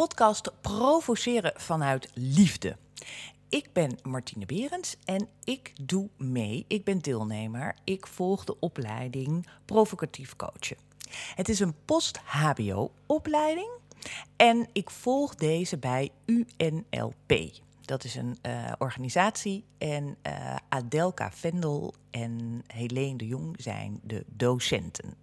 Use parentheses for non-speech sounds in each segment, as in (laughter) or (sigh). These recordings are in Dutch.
podcast Provoceren vanuit Liefde. Ik ben Martine Berends en ik doe mee. Ik ben deelnemer. Ik volg de opleiding Provocatief Coachen. Het is een post-HBO-opleiding en ik volg deze bij UNLP. Dat is een uh, organisatie en uh, Adelka Vendel en Helene de Jong zijn de docenten.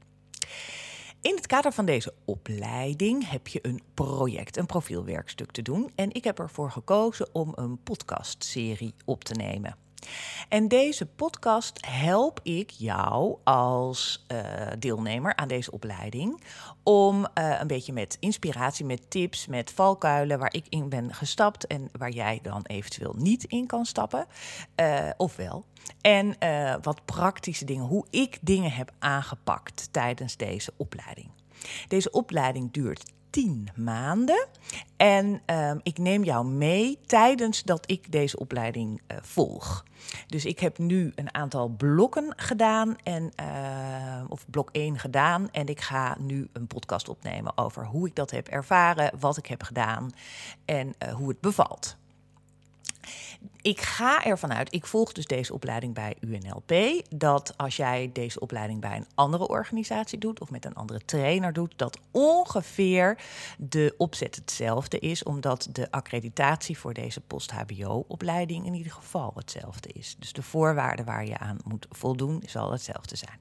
In het kader van deze opleiding heb je een project, een profielwerkstuk te doen. En ik heb ervoor gekozen om een podcastserie op te nemen. En deze podcast help ik jou als uh, deelnemer aan deze opleiding om uh, een beetje met inspiratie, met tips, met valkuilen waar ik in ben gestapt en waar jij dan eventueel niet in kan stappen, uh, of wel. En wat praktische dingen, hoe ik dingen heb aangepakt tijdens deze opleiding. Deze opleiding duurt tien maanden. En um, ik neem jou mee tijdens dat ik deze opleiding uh, volg. Dus ik heb nu een aantal blokken gedaan, en, uh, of blok 1 gedaan. En ik ga nu een podcast opnemen over hoe ik dat heb ervaren, wat ik heb gedaan en uh, hoe het bevalt. Ik ga ervan uit, ik volg dus deze opleiding bij UNLP, dat als jij deze opleiding bij een andere organisatie doet of met een andere trainer doet, dat ongeveer de opzet hetzelfde is, omdat de accreditatie voor deze post-HBO-opleiding in ieder geval hetzelfde is. Dus de voorwaarden waar je aan moet voldoen, zal hetzelfde zijn.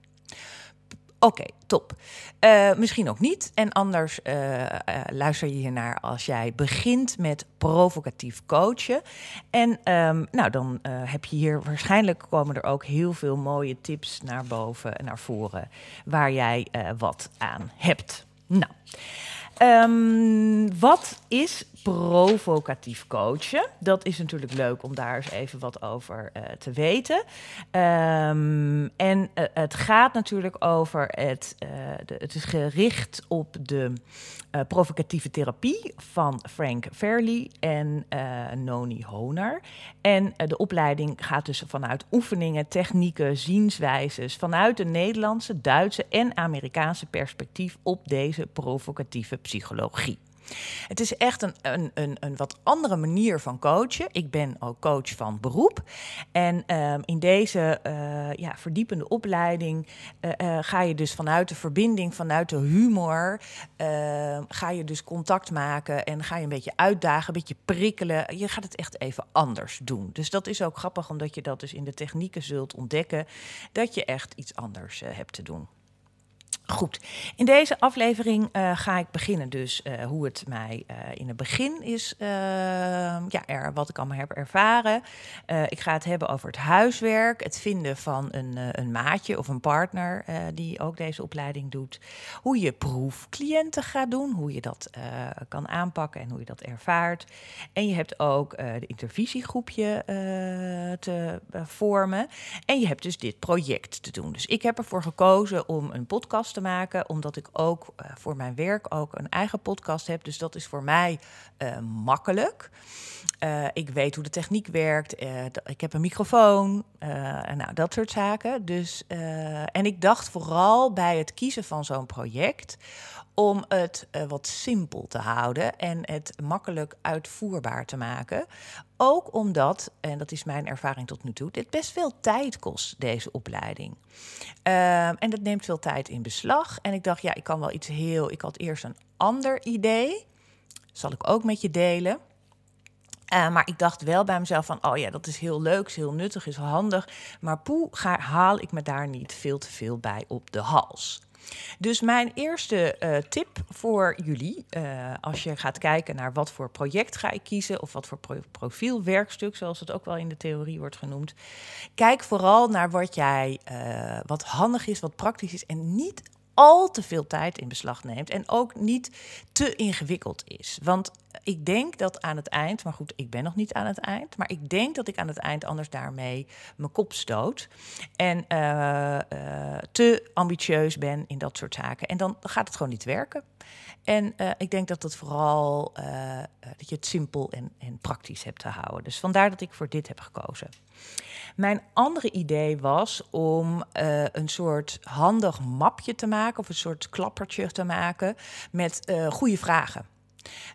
Oké, top. Uh, misschien ook niet. En anders uh, uh, luister je hiernaar als jij begint met provocatief coachen. En um, nou, dan heb je hier waarschijnlijk komen er ook heel veel mooie tips naar boven en naar voren waar jij wat aan hebt. Nou. Um, wat is provocatief coachen? Dat is natuurlijk leuk om daar eens even wat over uh, te weten. Um, en uh, het gaat natuurlijk over het. Uh, de, het is gericht op de provocatieve therapie van Frank Fairley en Noni Honer. En de opleiding gaat dus vanuit oefeningen, technieken, zienswijzes vanuit de Nederlandse, Duitse en Amerikaanse perspectief op deze provocatieve psychologie. Het is echt een, een, een, een wat andere manier van coachen. Ik ben ook coach van beroep. En um, in deze uh, ja, verdiepende opleiding uh, uh, ga je dus vanuit de verbinding, vanuit de humor, ehm, ga je dus contact maken en ga je een beetje uitdagen, een beetje prikkelen. Je gaat het echt even anders doen. Dus dat is ook grappig, omdat je dat dus in de technieken zult ontdekken, dat je echt iets anders hebt te doen. Goed, in deze aflevering uh, ga ik beginnen dus uh, hoe het mij uh, in het begin is, ja, er, wat ik allemaal heb ervaren. ik ga het hebben over het huiswerk, het vinden van een, een maatje of een partner die ook deze opleiding doet. Hoe je proefcliënten gaat doen, hoe je dat kan aanpakken en hoe je dat ervaart. En je hebt ook de intervisiegroepje te vormen. En je hebt dus dit project te doen. Dus ik heb ervoor gekozen om een podcast te maken, omdat ik ook uh, voor mijn werk ook een eigen podcast heb. Dus dat is voor mij uh, makkelijk. Uh, ik weet hoe de techniek werkt. ik heb een microfoon. en nou, dat soort zaken. Dus, en ik dacht vooral bij het kiezen van zo'n project om het uh, wat simpel te houden en het makkelijk uitvoerbaar te maken. Ook omdat, en dat is mijn ervaring tot nu toe, dit best veel tijd kost, deze opleiding. Uh, en dat neemt veel tijd in beslag. En ik dacht, ja, ik kan wel iets heel. Ik had eerst een ander idee. Zal ik ook met je delen. Uh, maar ik dacht wel bij mezelf van, oh ja, dat is heel leuk, is heel nuttig, is handig. Maar poe, haal ik me daar niet veel te veel bij op de hals. Dus mijn eerste uh, tip voor jullie, uh, als je gaat kijken naar wat voor project ga ik kiezen of wat voor pro profielwerkstuk, zoals het ook wel in de theorie wordt genoemd. Kijk vooral naar wat jij, uh, wat handig is, wat praktisch is en niet al te veel tijd in beslag neemt en ook niet te ingewikkeld is. Want ik denk dat aan het eind, maar goed, ik ben nog niet aan het eind, maar ik denk dat ik aan het eind anders daarmee mijn kop stoot en uh, uh, te ambitieus ben in dat soort zaken. En dan gaat het gewoon niet werken. En uh, ik denk dat het vooral dat je het simpel en, en praktisch hebt te houden. Dus vandaar dat ik voor dit heb gekozen. Mijn andere idee was om een soort handig mapje te maken of een soort klappertje te maken met uh, goede vragen.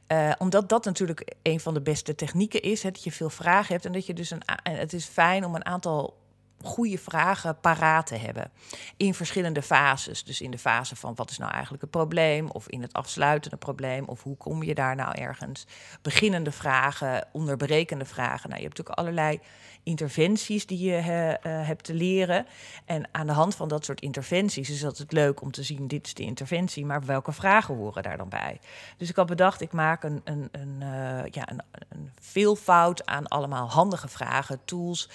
Uh, omdat dat natuurlijk een van de beste technieken is. Hè, dat je veel vragen hebt en dat je dus een. Het is fijn om een aantal goede vragen paraat te hebben. In verschillende fases. Dus in de fase van wat is nou eigenlijk het probleem? Of in het afsluitende probleem? Of hoe kom je daar nou ergens? Beginnende vragen, onderbrekende vragen. Nou, je hebt natuurlijk allerlei interventies die je uh, hebt te leren. En aan de hand van dat soort interventies is het leuk om te zien: dit is de interventie, maar welke vragen horen daar dan bij? Dus ik had bedacht: ik maak een, een, een, uh, ja, een, een veelvoud aan allemaal handige vragen, tools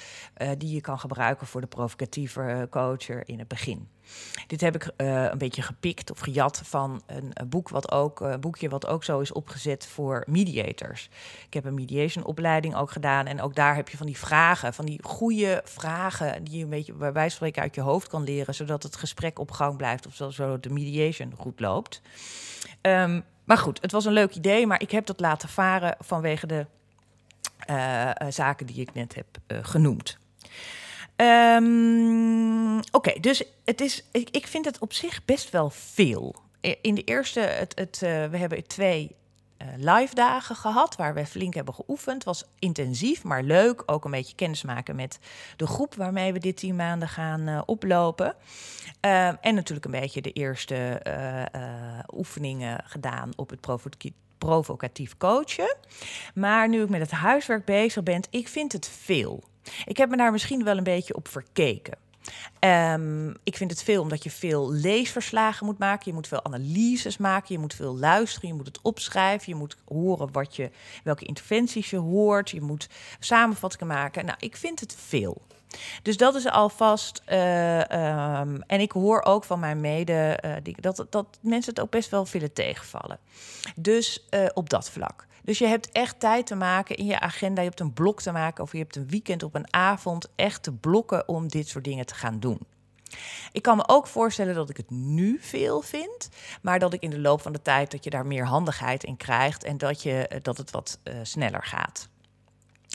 die je kan gebruiken voor de provocatieve coacher in het begin. Dit heb ik uh, een beetje gepikt of gejat van een, een boek wat ook, uh, boekje wat ook zo is opgezet voor mediators. Ik heb een mediation opleiding ook gedaan en ook daar heb je van die vragen, van die goede vragen die je een beetje bij wijze van spreken uit je hoofd kan leren, zodat het gesprek op gang blijft of zodat de mediation goed loopt. Um, maar goed, het was een leuk idee, maar ik heb dat laten varen vanwege de uh, zaken die ik net heb genoemd. Um, Oké, dus het is, ik, ik vind het op zich best wel veel. In de eerste, het, het, uh, we hebben twee uh, live dagen gehad waar we flink hebben geoefend. Was intensief, maar leuk. Ook een beetje kennismaken met de groep waarmee we dit tien maanden gaan uh, oplopen. Uh, en natuurlijk een beetje de eerste oefeningen gedaan op het provocatief coachen. Maar nu ik met het huiswerk bezig ben, ik vind het veel. Ik heb me daar misschien wel een beetje op verkeken. Um, ik vind het veel omdat je veel leesverslagen moet maken. Je moet veel analyses maken. Je moet veel luisteren. Je moet het opschrijven. Je moet horen wat je, welke interventies je hoort. Je moet samenvattingen maken. Nou, ik vind het veel. Dus dat is alvast. Uh, en ik hoor ook van mijn mede uh, dat, dat mensen het ook best wel willen tegenvallen. Dus uh, op dat vlak. Dus je hebt echt tijd te maken in je agenda. Je hebt een blok te maken of je hebt een weekend op een avond echt te blokken om dit soort dingen te gaan doen. Ik kan me ook voorstellen dat ik het nu veel vind, maar dat ik in de loop van de tijd dat je daar meer handigheid in krijgt en dat, je, dat het wat uh, sneller gaat.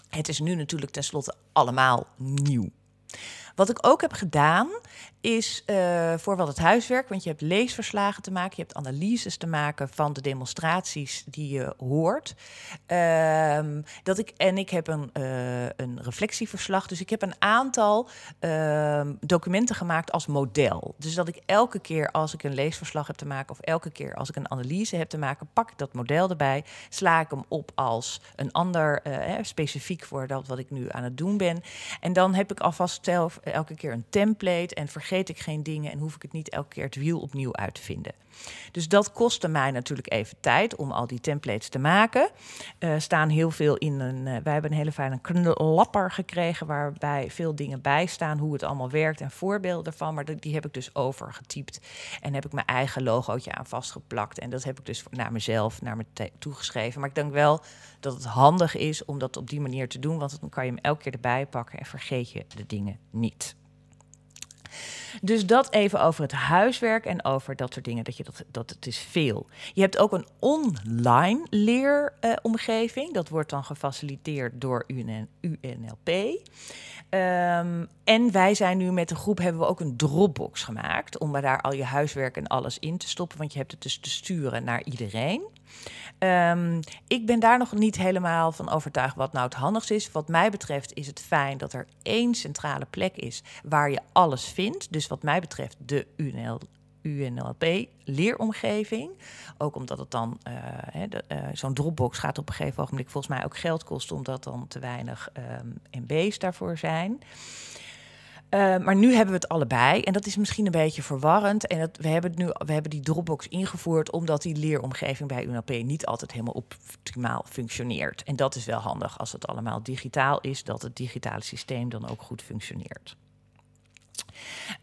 Het is nu natuurlijk tenslotte allemaal nieuw. Wat ik ook heb gedaan, is uh, voor wat het huiswerk, want je hebt leesverslagen te maken, je hebt analyses te maken van de demonstraties die je hoort. Uh, dat ik, en ik heb een, uh, een reflectieverslag, dus ik heb een aantal ehm, documenten gemaakt als model. Dus dat ik elke keer als ik een leesverslag heb te maken, of elke keer als ik een analyse heb te maken, pak ik dat model erbij, sla ik hem op als een ander, eh, specifiek voor dat wat ik nu aan het doen ben. En dan heb ik alvast zelf elke keer een template en vergeet vergeet ik geen dingen en hoef ik het niet elke keer het wiel opnieuw uit te vinden. Dus dat kostte mij natuurlijk even tijd om al die templates te maken. Uh, staan heel veel in een. Uh, wij hebben een hele fijne knapper gekregen waarbij veel dingen bij staan, hoe het allemaal werkt en voorbeelden ervan. Maar die heb ik dus overgetypt en heb ik mijn eigen logootje aan vastgeplakt. En dat heb ik dus naar mezelf, naar me toegeschreven. Maar ik denk wel dat het handig is om dat op die manier te doen, want dan kan je hem elke keer erbij pakken en vergeet je de dingen niet. Dus dat even over het huiswerk en over dat soort dingen, dat, je dat, dat het is veel. Je hebt ook een online leeromgeving. Dat wordt dan gefaciliteerd door UN, UNLP. Ehm, en wij zijn nu met de groep, hebben we ook een Dropbox gemaakt... om daar al je huiswerk en alles in te stoppen. Want je hebt het dus te sturen naar iedereen. Um, ik ben daar nog niet helemaal van overtuigd wat nou het handigst is. Wat mij betreft is het fijn dat er één centrale plek is waar je alles vindt. Dus wat mij betreft de UNL, UNLP leeromgeving. Ook omdat het dan, uh, uh, zo'n Dropbox gaat op een gegeven ogenblik volgens mij ook geld kosten, omdat dan te weinig um, MB's daarvoor zijn. Uh, maar nu hebben we het allebei. En dat is misschien een beetje verwarrend. En dat, we, hebben nu, we hebben die Dropbox ingevoerd omdat die leeromgeving bij UNLP niet altijd helemaal optimaal functioneert. En dat is wel handig als het allemaal digitaal is, dat het digitale systeem dan ook goed functioneert.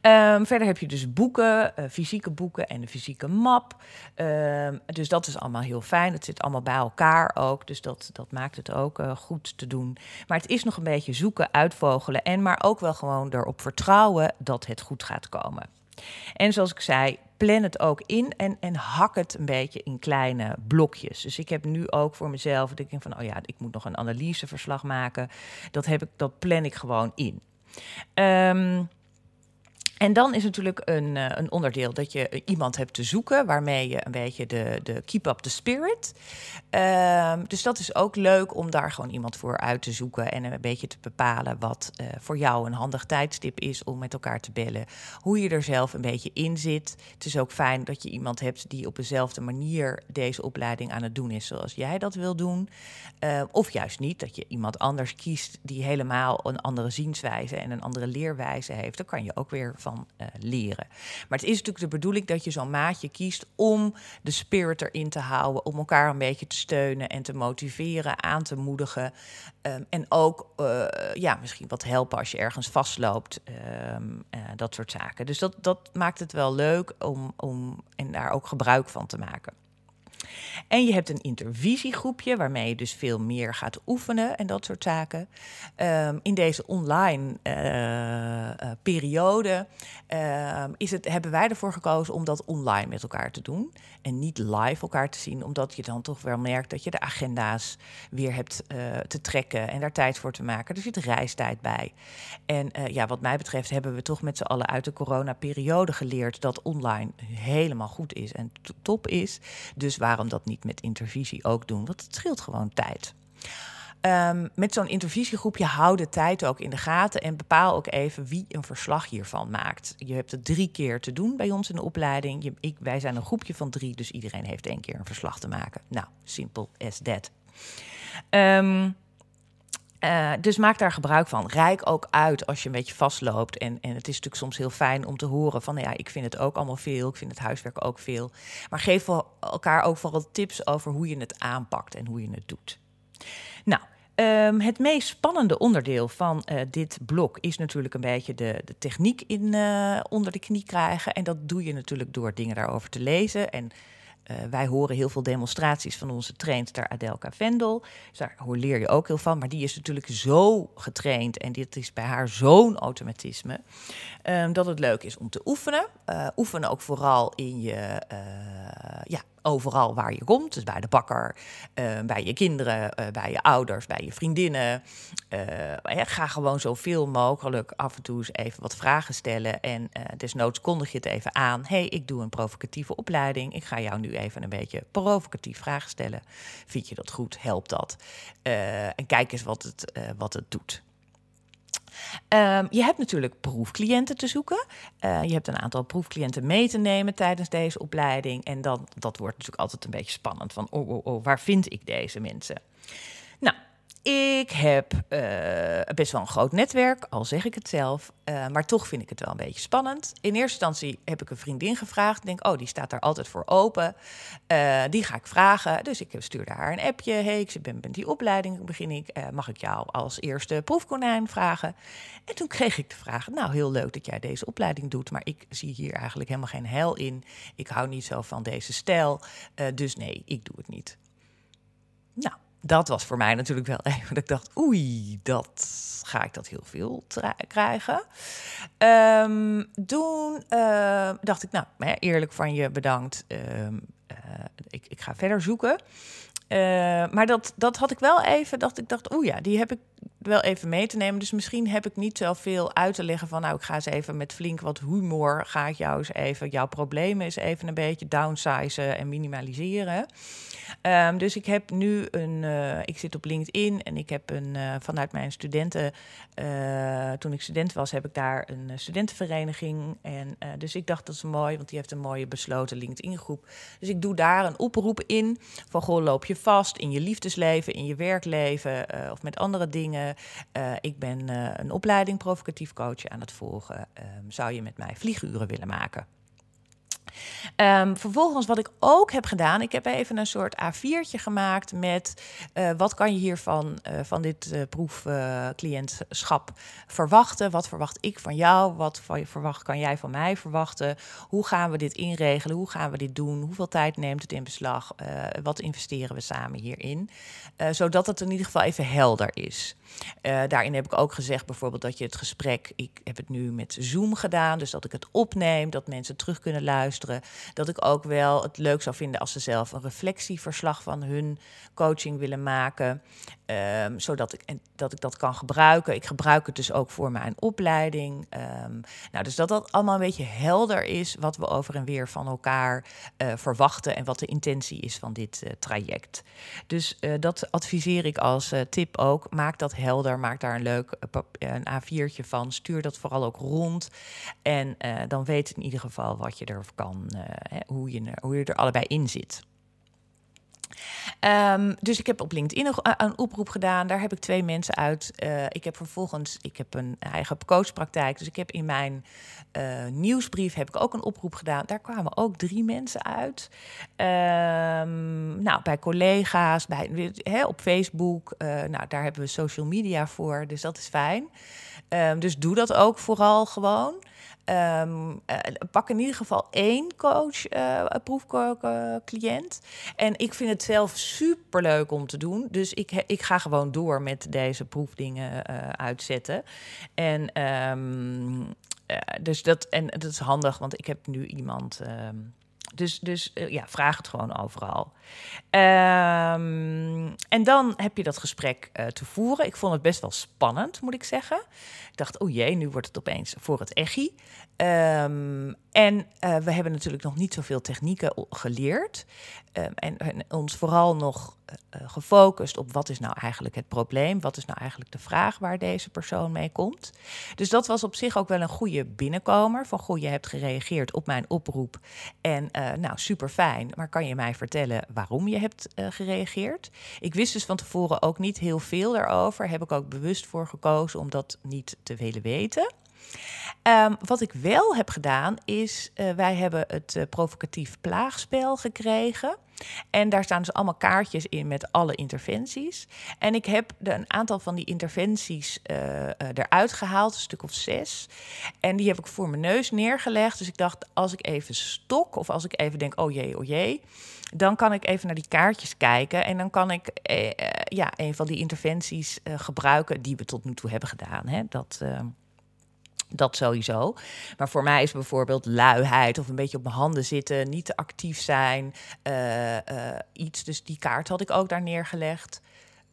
Um, verder heb je dus boeken, uh, fysieke boeken en de fysieke map. Um, dus dat is allemaal heel fijn. Het zit allemaal bij elkaar ook. Dus dat, dat maakt het ook uh, goed te doen. Maar het is nog een beetje zoeken, uitvogelen. En maar ook wel gewoon erop vertrouwen dat het goed gaat komen. En zoals ik zei, plan het ook in en, en hak het een beetje in kleine blokjes. Dus ik heb nu ook voor mezelf, dat ik van, oh ja, ik moet nog een analyseverslag maken. Dat, heb ik, dat plan ik gewoon in. Um, En dan is natuurlijk een, uh, een onderdeel dat je iemand hebt te zoeken waarmee je een beetje de, de keep up the spirit. Um, dus dat is ook leuk om daar gewoon iemand voor uit te zoeken en een beetje te bepalen wat uh, voor jou een handig tijdstip is om met elkaar te bellen. Hoe je er zelf een beetje in zit. Het is ook fijn dat je iemand hebt die op dezelfde manier deze opleiding aan het doen is zoals jij dat wil doen. Uh, of juist niet, dat je iemand anders kiest die helemaal een andere zienswijze en een andere leerwijze heeft. Dan kan je ook weer van uh, leren. Maar het is natuurlijk de bedoeling dat je zo'n maatje kiest om de spirit erin te houden, om elkaar een beetje te steunen en te motiveren, aan te moedigen. Um, en ook uh, ja, misschien wat helpen als je ergens vastloopt, um, uh, dat soort zaken. Dus dat, dat maakt het wel leuk om, om en daar ook gebruik van te maken. En je hebt een intervisiegroepje waarmee je dus veel meer gaat oefenen en dat soort zaken. Um, in deze online uh, uh, periode um, is het, hebben wij ervoor gekozen om dat online met elkaar te doen. En niet live elkaar te zien, omdat je dan toch wel merkt dat je de agenda's weer hebt uh, te trekken en daar tijd voor te maken. Er zit reistijd bij. En ja, wat mij betreft hebben we toch met z'n allen uit de coronaperiode geleerd dat online helemaal goed is en top is. Dus waarom dat niet met intervisie ook doen? Want het scheelt gewoon tijd. Um, met zo'n intervisiegroepje hou de tijd ook in de gaten en bepaal ook even wie een verslag hiervan maakt. Je hebt het drie keer te doen bij ons in de opleiding. Ik, wij zijn een groepje van drie, dus iedereen heeft één keer een verslag te maken. Nou, simpel as that. Um, uh, dus maak daar gebruik van. Rijk ook uit als je een beetje vastloopt. En, en het is natuurlijk soms heel fijn om te horen van... ja, ik vind het ook allemaal veel, ik vind het huiswerk ook veel. Maar geef elkaar ook vooral tips over hoe je het aanpakt en hoe je het doet. Nou, um, het meest spannende onderdeel van uh, dit blok is natuurlijk een beetje de, de techniek in, uh, onder de knie krijgen. En dat doe je natuurlijk door dingen daarover te lezen en uh, wij horen heel veel demonstraties van onze trainster Adelka Vendel. Dus daar leer je ook heel van. Maar die is natuurlijk zo getraind en dit is bij haar zo'n automatisme. Um, dat het leuk is om te oefenen. Uh, oefenen ook vooral in je, uh, ja, overal waar je komt. Dus bij de bakker, uh, bij je kinderen, uh, bij je ouders, bij je vriendinnen. Uh, ga gewoon zoveel mogelijk af en toe eens even wat vragen stellen. En desnoods kondig je het even aan. hey, ik doe een provocatieve opleiding. Ik ga jou nu even een beetje provocatief vragen stellen. Vind je dat goed? Helpt dat? en kijk eens wat het, wat het doet. Um, je hebt natuurlijk proefcliënten te zoeken. Uh, je hebt een aantal proefcliënten mee te nemen tijdens deze opleiding. En dan, dat wordt natuurlijk altijd een beetje spannend. Van, oh, oh, oh waar vind ik deze mensen? Nou, ik heb uh, best wel een groot netwerk, al zeg ik het zelf. Uh, maar toch vind ik het wel een beetje spannend. In eerste instantie heb ik een vriendin gevraagd. Denk, oh, die staat daar altijd voor open. Uh, die ga ik vragen. Dus ik stuurde haar een appje. hey, ik ben met die opleiding, begin ik. mag ik jou als eerste proefkonijn vragen? En toen kreeg ik de vraag, nou, heel leuk dat jij deze opleiding doet. Maar ik zie hier eigenlijk helemaal geen heil in. Ik hou niet zo van deze stijl. dus nee, ik doe het niet. Nou, dat was voor mij natuurlijk wel (laughs) even dat ik dacht, oei, dat ga ik dat heel veel krijgen. Um, toen uh, dacht ik, nou, eerlijk van je bedankt. Um, uh, ik, ik ga verder zoeken. Uh, maar dat, dat had ik wel even, dacht ik, dacht, oeh ja, die heb ik wel even mee te nemen. Dus misschien heb ik niet zoveel uit te leggen van, nou, ik ga eens even met flink wat humor, ga ik jou eens even, jouw problemen eens even een beetje downsizen en minimaliseren. Um, dus ik heb nu een, uh, ik zit op LinkedIn en ik heb een, uh, vanuit mijn studenten, uh, toen ik student was, heb ik daar een studentenvereniging. En dus ik dacht dat is mooi, want die heeft een mooie besloten LinkedIn groep. Dus ik doe daar een oproep in van, goh, loop je vast in je liefdesleven, in je werkleven of met andere dingen. Ik ben een opleiding provocatief coach aan het volgen. Zou je met mij vlieguren willen maken? Um, vervolgens, wat ik ook heb gedaan, ik heb even een soort A4'tje gemaakt met uh, wat kan je hiervan, uh, van dit uh, proefcliëntschap verwachten? Wat verwacht ik van jou? Wat verwacht, kan jij van mij verwachten? Hoe gaan we dit inregelen? Hoe gaan we dit doen? Hoeveel tijd neemt het in beslag? wat investeren we samen hierin? zodat het in ieder geval even helder is. Daarin heb ik ook gezegd bijvoorbeeld dat je het gesprek, ik heb het nu met Zoom gedaan, dus dat ik het opneem, dat mensen terug kunnen luisteren. Dat ik ook wel het leuk zou vinden als ze zelf een reflectieverslag van hun coaching willen maken. Ehm, zodat ik, dat ik dat kan gebruiken. Ik gebruik het dus ook voor mijn opleiding. Ehm, nou, dus dat dat allemaal een beetje helder is wat we over en weer van elkaar uh, verwachten en wat de intentie is van dit uh, traject. Dus uh, dat adviseer ik als tip ook. Maak dat helder, maak daar een leuk een A4'tje van. Stuur dat vooral ook rond. En dan weet in ieder geval wat je er kan, hoe, je, hoe je er allebei in zit. Um, dus ik heb op LinkedIn een, een, oproep gedaan. Daar heb ik twee mensen uit. Uh, ik heb vervolgens, ik heb een eigen coachpraktijk. Dus ik heb in mijn uh, nieuwsbrief heb ik ook een oproep gedaan. Daar kwamen ook drie mensen uit. Um, nou, bij collega's, bij, op Facebook. Nou, daar hebben we social media voor. Dus dat is fijn. Um, dus doe dat ook vooral gewoon. Um, uh, pak in ieder geval één coach, uh, proefcliënt. En ik vind het zelf super leuk om te doen. Dus ik, ik ga gewoon door met deze proefdingen uh, uitzetten. En, um, dus dat, en dat is handig, want ik heb nu iemand. Um, dus, dus ja, vraag het gewoon overal. Um, en dan heb je dat gesprek uh, te voeren. Ik vond het best wel spannend, moet ik zeggen. Ik dacht, oh jee, nu wordt het opeens voor het echi. Um, en uh, we hebben natuurlijk nog niet zoveel technieken geleerd. Um, en, ons vooral nog uh, gefocust op wat is nou eigenlijk het probleem? Wat is nou eigenlijk de vraag waar deze persoon mee komt? Dus dat was op zich ook wel een goede binnenkomer. Van goh, je hebt gereageerd op mijn oproep. En nou, super fijn. Maar kan je mij vertellen waarom je hebt gereageerd? Ik wist dus van tevoren ook niet heel veel daarover. Heb ik ook bewust voor gekozen om dat niet te willen weten. Um, wat ik wel heb gedaan is, uh, wij hebben het uh, provocatief plaagspel gekregen. En daar staan dus allemaal kaartjes in met alle interventies. En ik heb een aantal van die interventies uh, eruit gehaald, een stuk of zes. En die heb ik voor mijn neus neergelegd. Dus ik dacht, als ik even stok of als ik even denk, oh jee, oh jee dan kan ik even naar die kaartjes kijken en dan kan ik eh, ja, een van die interventies gebruiken die we tot nu toe hebben gedaan. Hè. Dat, uh, dat sowieso. Maar voor mij is bijvoorbeeld luiheid of een beetje op mijn handen zitten, niet te actief zijn, uh, uh, iets. Dus die kaart had ik ook daar neergelegd.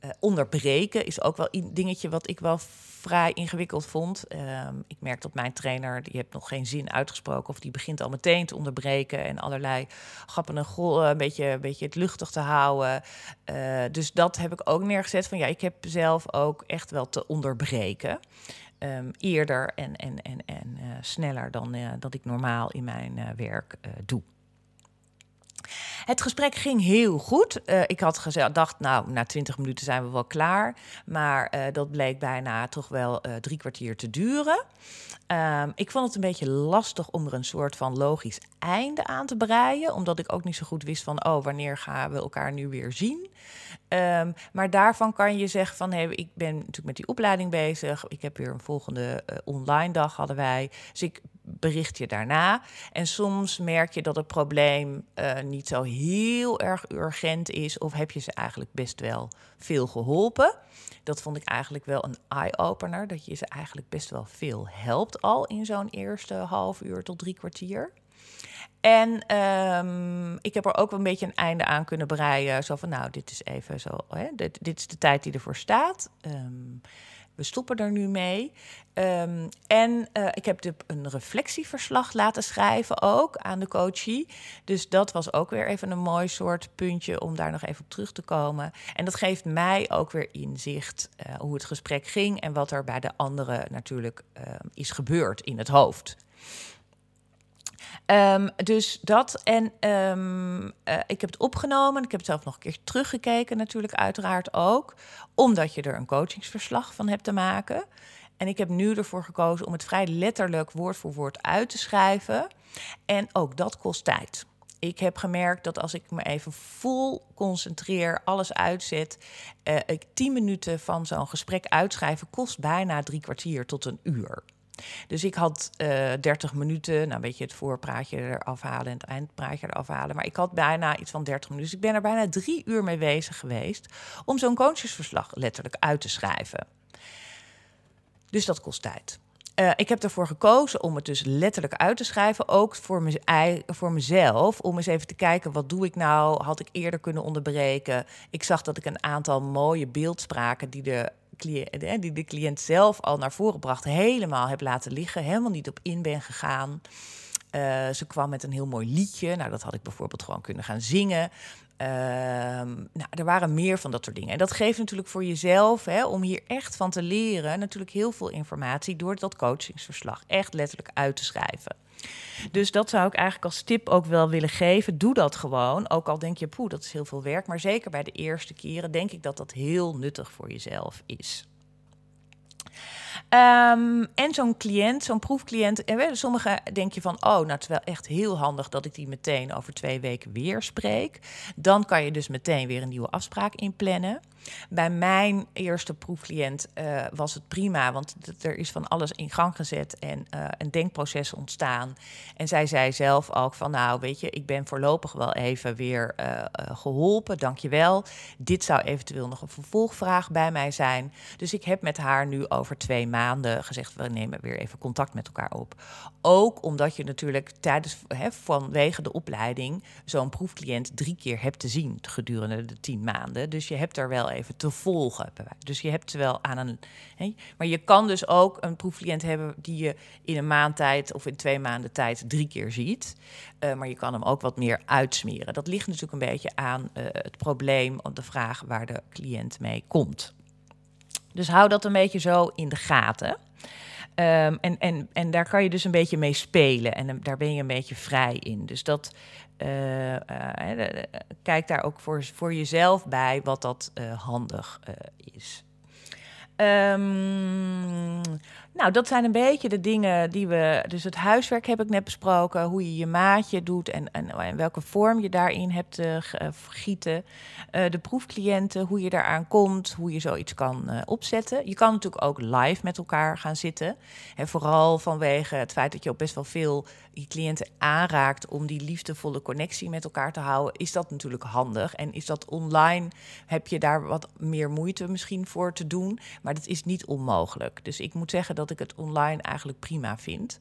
Uh, onderbreken is ook wel een dingetje wat ik wel vrij ingewikkeld vond. Um, ik merk dat mijn trainer, die heeft nog geen zin uitgesproken... of die begint al meteen te onderbreken... en allerlei grappen en een, beetje, een beetje het luchtig te houden. Dus dat heb ik ook neergezet van... ja, ik heb zelf ook echt wel te onderbreken um, eerder en, en, en, en uh, sneller dan uh, dat ik normaal in mijn uh, werk doe. Het gesprek ging heel goed. Uh, ik had gedacht, nou, na twintig minuten zijn we wel klaar. Maar uh, dat bleek bijna toch wel uh, drie kwartier te duren. Um, ik vond het een beetje lastig om er een soort van logisch einde aan te breien. Omdat ik ook niet zo goed wist van, oh, wanneer gaan we elkaar nu weer zien? Um, maar daarvan kan je zeggen van, hey, ik ben natuurlijk met die opleiding bezig. Ik heb weer een volgende online dag, hadden wij. Dus ik bericht je daarna. En soms merk je dat het probleem uh, niet zo heel erg urgent is, of heb je ze eigenlijk best wel veel geholpen. Dat vond ik eigenlijk wel een eye-opener, dat je ze eigenlijk best wel veel helpt al in zo'n eerste half uur tot drie kwartier. En um, ik heb er ook een beetje een einde aan kunnen breien. Zo van, nou, dit is even zo, hè, dit, dit is de tijd die ervoor staat. Um, we stoppen er nu mee. Um, en uh, ik heb de, een reflectieverslag laten schrijven ook aan de coachie. Dus dat was ook weer even een mooi soort puntje om daar nog even op terug te komen. En dat geeft mij ook weer inzicht uh, hoe het gesprek ging en wat er bij de anderen natuurlijk uh, is gebeurd in het hoofd. Um, dus dat. En um, uh, ik heb het opgenomen. Ik heb het zelf nog een keer teruggekeken, natuurlijk, uiteraard ook. Omdat je er een coachingsverslag van hebt te maken. En ik heb nu ervoor gekozen om het vrij letterlijk woord voor woord uit te schrijven. En ook dat kost tijd. Ik heb gemerkt dat als ik me even vol concentreer, alles uitzet, uh, ik tien minuten van zo'n gesprek uitschrijven kost bijna drie kwartier tot een uur. Dus ik had uh, eh, 30 minuten, nou een beetje het voorpraatje eraf halen en het eindpraatje eraf halen. Maar ik had bijna iets van 30 minuten. Dus ik ben er bijna drie uur mee bezig geweest om zo'n coachesverslag letterlijk uit te schrijven. Dus dat kost tijd. Uh, ik heb ervoor gekozen om het dus letterlijk uit te schrijven, ook voor, me, voor mezelf, om eens even te kijken wat doe ik nou, had ik eerder kunnen onderbreken. Ik zag dat ik een aantal mooie beeldspraken die de cliënt, die de cliënt zelf al naar voren bracht, helemaal heb laten liggen, helemaal niet op in ben gegaan. Uh, ze kwam met een heel mooi liedje. Nou, dat had ik bijvoorbeeld gewoon kunnen gaan zingen. Ehm, nou, er waren meer van dat soort dingen. En dat geeft natuurlijk voor jezelf, hè, om hier echt van te leren, natuurlijk heel veel informatie door dat coachingsverslag echt letterlijk uit te schrijven. Dus dat zou ik eigenlijk als tip ook wel willen geven. Doe dat gewoon. Ook al denk je, poeh, dat is heel veel werk. Maar zeker bij de eerste keren denk ik dat dat heel nuttig voor jezelf is. Um, en zo'n cliënt, zo'n proefcliënt, en sommige denk je van, oh, nou het is wel echt heel handig dat ik die meteen over twee weken weer spreek. Dan kan je dus meteen weer een nieuwe afspraak inplannen. Bij mijn eerste proefcliënt uh, was het prima, want er is van alles in gang gezet en uh, een denkproces ontstaan. En zij zei zelf ook van, nou weet je, ik ben voorlopig wel even weer uh, geholpen, dankjewel. Dit zou eventueel nog een vervolgvraag bij mij zijn. Dus ik heb met haar nu over twee maanden gezegd, we nemen weer even contact met elkaar op. Ook omdat je natuurlijk tijdens, hè, vanwege de opleiding zo'n proefcliënt drie keer hebt te zien gedurende de tien maanden. Dus je hebt er wel even te volgen. Dus je hebt wel aan een. Hè, maar je kan dus ook een proefcliënt hebben die je in een maand tijd of in twee maanden tijd drie keer ziet. Uh, maar je kan hem ook wat meer uitsmeren. Dat ligt natuurlijk een beetje aan uh, het probleem of de vraag waar de cliënt mee komt. Dus hou dat een beetje zo in de gaten. Um, en, en, en daar kan je dus een beetje mee spelen en daar ben je een beetje vrij in. Dus dat, uh, uh, kijk daar ook voor, voor jezelf bij wat dat handig is. Um, nou, dat zijn een beetje de dingen die we. Dus het huiswerk heb ik net besproken. Hoe je je maatje doet en, en, welke vorm je daarin hebt uh, gieten. Uh, de proefcliënten, hoe je daaraan komt, hoe je zoiets kan opzetten. Je kan natuurlijk ook live met elkaar gaan zitten. En vooral vanwege het feit dat je ook best wel veel je cliënten aanraakt om die liefdevolle connectie met elkaar te houden, is dat natuurlijk handig. En is dat online, heb je daar wat meer moeite misschien voor te doen. Maar dat is niet onmogelijk. Dus ik moet zeggen dat dat ik het online eigenlijk prima vind.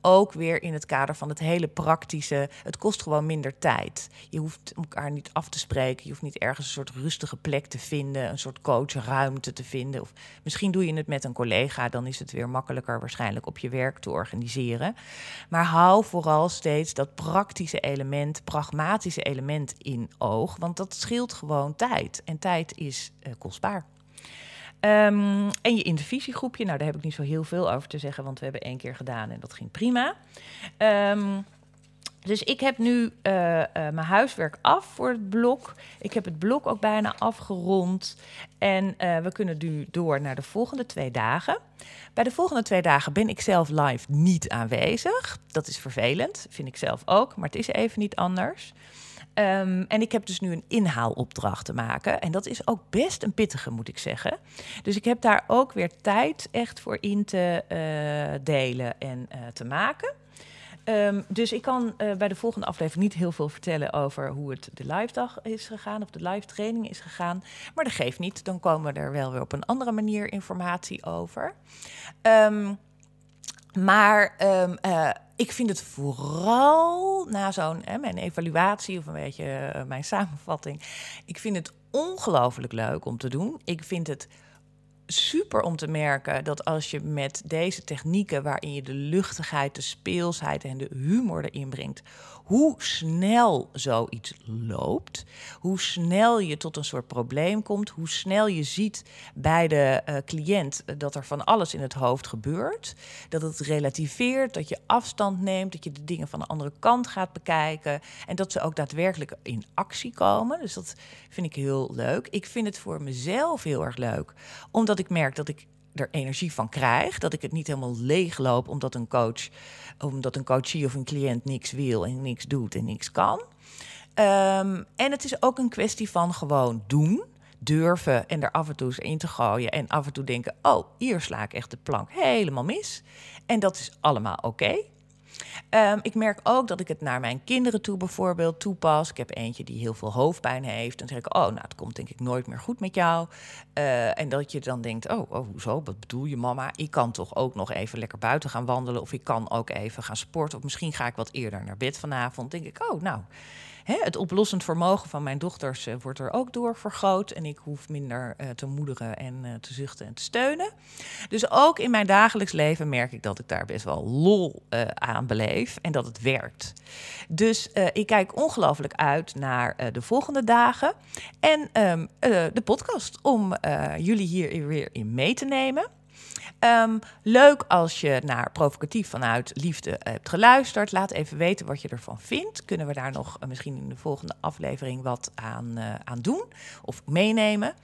Ook weer in het kader van het hele praktische. Het kost gewoon minder tijd. Je hoeft elkaar niet af te spreken. Je hoeft niet ergens een soort rustige plek te vinden. Een soort coachruimte te vinden. Of misschien doe je het met een collega. Dan is het weer makkelijker waarschijnlijk op je werk te organiseren. Maar hou vooral steeds dat praktische element, pragmatische element in oog. Want dat scheelt gewoon tijd. En tijd is uh, kostbaar. Um, en je intervisiegroepje, nou daar heb ik niet zo heel veel over te zeggen, want we hebben één keer gedaan en dat ging prima. Um, dus ik heb nu uh, uh, mijn huiswerk af voor het blok. Ik heb het blok ook bijna afgerond. En uh, we kunnen nu door naar de volgende twee dagen. Bij de volgende twee dagen ben ik zelf live niet aanwezig. Dat is vervelend, vind ik zelf ook, maar het is even niet anders. Um, en ik heb dus nu een inhaalopdracht te maken. En dat is ook best een pittige, moet ik zeggen. Dus ik heb daar ook weer tijd echt voor in te uh, delen en uh, te maken. Um, dus ik kan uh, bij de volgende aflevering niet heel veel vertellen over hoe het de live dag is gegaan of de live training is gegaan. Maar dat geeft niet, dan komen we er wel weer op een andere manier informatie over. Um, maar um, uh, ik vind het vooral na zo'n mijn evaluatie of een beetje uh, mijn samenvatting. Ik vind het ongelooflijk leuk om te doen. Ik vind het super om te merken dat als je met deze technieken, waarin je de luchtigheid, de speelsheid en de humor erin brengt, hoe snel zoiets loopt, hoe snel je tot een soort probleem komt, hoe snel je ziet bij de uh, cliënt dat er van alles in het hoofd gebeurt, dat het relativeert, dat je afstand neemt, dat je de dingen van de andere kant gaat bekijken en dat ze ook daadwerkelijk in actie komen. Dus dat vind ik heel leuk. Ik vind het voor mezelf heel erg leuk, omdat ik merk dat ik er energie van krijg. Dat ik het niet helemaal leegloop omdat een coach, omdat een coachie of een cliënt niks wil en niks doet en niks kan. Um, en het is ook een kwestie van gewoon doen, durven en er af en toe eens in te gooien. En af en toe denken: oh, hier sla ik echt de plank helemaal mis. En dat is allemaal oké. Okay. Ehm, ik merk ook dat ik het naar mijn kinderen toe bijvoorbeeld toepas. Ik heb eentje die heel veel hoofdpijn heeft. Dan zeg ik, oh, nou, het komt denk ik nooit meer goed met jou. Eh, en dat je dan denkt, oh, oh, hoezo, wat bedoel je mama? Ik kan toch ook nog even lekker buiten gaan wandelen... of ik kan ook even gaan sporten... of misschien ga ik wat eerder naar bed vanavond. denk ik, oh, nou hè, het oplossend vermogen van mijn dochters uh, wordt er ook door vergroot. En ik hoef minder uh, te moederen en uh, te zuchten en te steunen. Dus ook in mijn dagelijks leven merk ik dat ik daar best wel lol aan beleef en dat het werkt. Dus ik kijk ongelooflijk uit naar de volgende dagen en um, de podcast om jullie hier weer in mee te nemen. Um, leuk als je naar Provocatief vanuit Liefde hebt geluisterd. Laat even weten wat je ervan vindt. Kunnen we daar nog uh, misschien in de volgende aflevering wat aan, uh, aan doen of meenemen?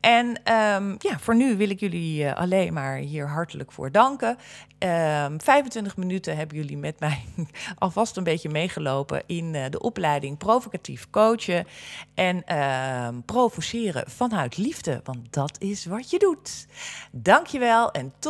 En um, ja, voor nu wil ik jullie alleen maar hier hartelijk voor danken. Um, ehm, 25 minuten hebben jullie met mij (laughs) alvast een beetje meegelopen in de opleiding Provocatief coachen en provoceren vanuit liefde. Want dat is wat je doet. Dankjewel en tot